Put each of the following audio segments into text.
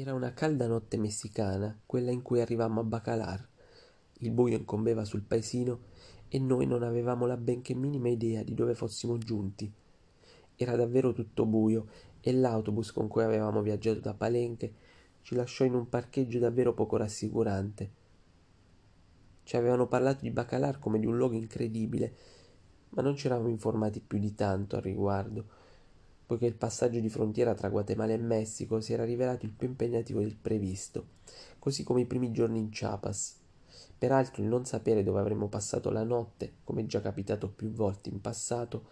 Era una calda notte messicana, quella in cui arrivammo a Bacalar. Il buio incombeva sul paesino e noi non avevamo la benché minima idea di dove fossimo giunti. Era davvero tutto buio e l'autobus con cui avevamo viaggiato da Palenque ci lasciò in un parcheggio davvero poco rassicurante. Ci avevano parlato di Bacalar come di un luogo incredibile, ma non ci eravamo informati più di tanto al riguardo poiché il passaggio di frontiera tra Guatemala e Messico si era rivelato il più impegnativo del previsto, così come i primi giorni in Chiapas. Peraltro il non sapere dove avremmo passato la notte, come già capitato più volte in passato,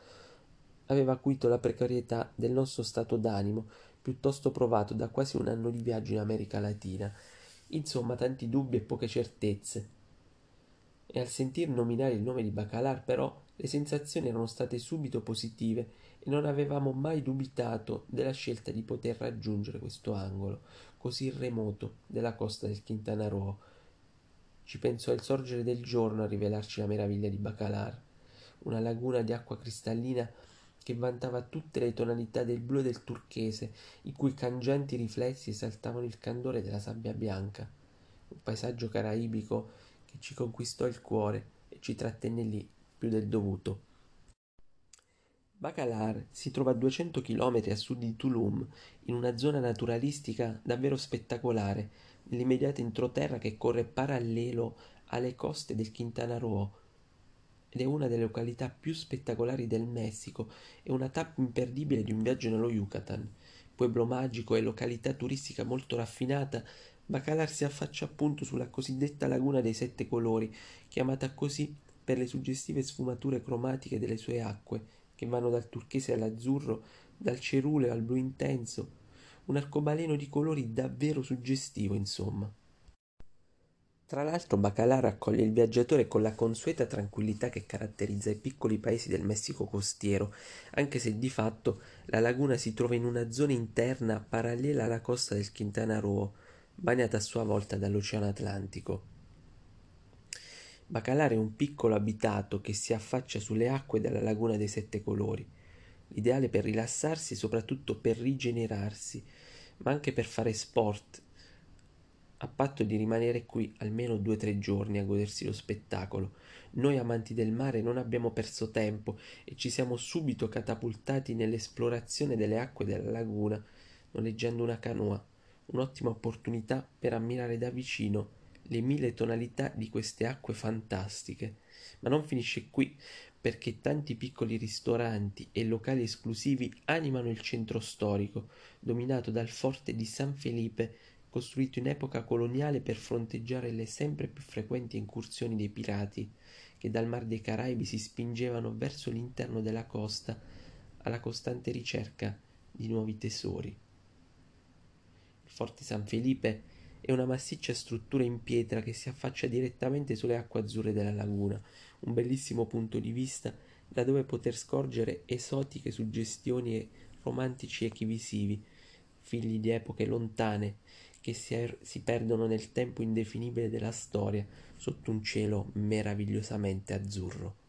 aveva acuito la precarietà del nostro stato d'animo, piuttosto provato da quasi un anno di viaggio in America Latina. Insomma, tanti dubbi e poche certezze. E al sentir nominare il nome di Bacalar, però, le sensazioni erano state subito positive e non avevamo mai dubitato della scelta di poter raggiungere questo angolo così remoto della costa del Quintana Roo. Ci pensò il sorgere del giorno a rivelarci la meraviglia di Bacalar, una laguna di acqua cristallina che vantava tutte le tonalità del blu e del turchese, i cui cangianti riflessi esaltavano il candore della sabbia bianca. Un paesaggio caraibico che ci conquistò il cuore e ci trattenne lì più del dovuto. Bacalar si trova a 200 km a sud di Tulum, in una zona naturalistica davvero spettacolare, nell'immediato entroterra che corre parallelo alle coste del Quintana Roo ed è una delle località più spettacolari del Messico e una tappa imperdibile di un viaggio nello Yucatan. Pueblo magico e località turistica molto raffinata, Bacalar si affaccia appunto sulla cosiddetta laguna dei sette colori, chiamata così per le suggestive sfumature cromatiche delle sue acque, che vanno dal turchese all'azzurro, dal ceruleo al blu intenso, un arcobaleno di colori davvero suggestivo, insomma. Tra l'altro Bacalar accoglie il viaggiatore con la consueta tranquillità che caratterizza i piccoli paesi del Messico costiero, anche se di fatto la laguna si trova in una zona interna parallela alla costa del Quintana Roo, bagnata a sua volta dall'Oceano Atlantico. Bacalar è un piccolo abitato che si affaccia sulle acque della laguna dei sette colori, l'ideale per rilassarsi e soprattutto per rigenerarsi, ma anche per fare sport, a patto di rimanere qui almeno due o tre giorni a godersi lo spettacolo. Noi amanti del mare non abbiamo perso tempo e ci siamo subito catapultati nell'esplorazione delle acque della laguna, noleggiando una canoa, un'ottima opportunità per ammirare da vicino le mille tonalità di queste acque fantastiche. Ma non finisce qui, perché tanti piccoli ristoranti e locali esclusivi animano il centro storico, dominato dal forte di San Felipe, costruito in epoca coloniale per fronteggiare le sempre più frequenti incursioni dei pirati, che dal Mar dei Caraibi si spingevano verso l'interno della costa alla costante ricerca di nuovi tesori. Il forte San Felipe è una massiccia struttura in pietra che si affaccia direttamente sulle acque azzurre della laguna, un bellissimo punto di vista da dove poter scorgere esotiche suggestioni romantici echi visivi, figli di epoche lontane che si, er- si perdono nel tempo indefinibile della storia sotto un cielo meravigliosamente azzurro.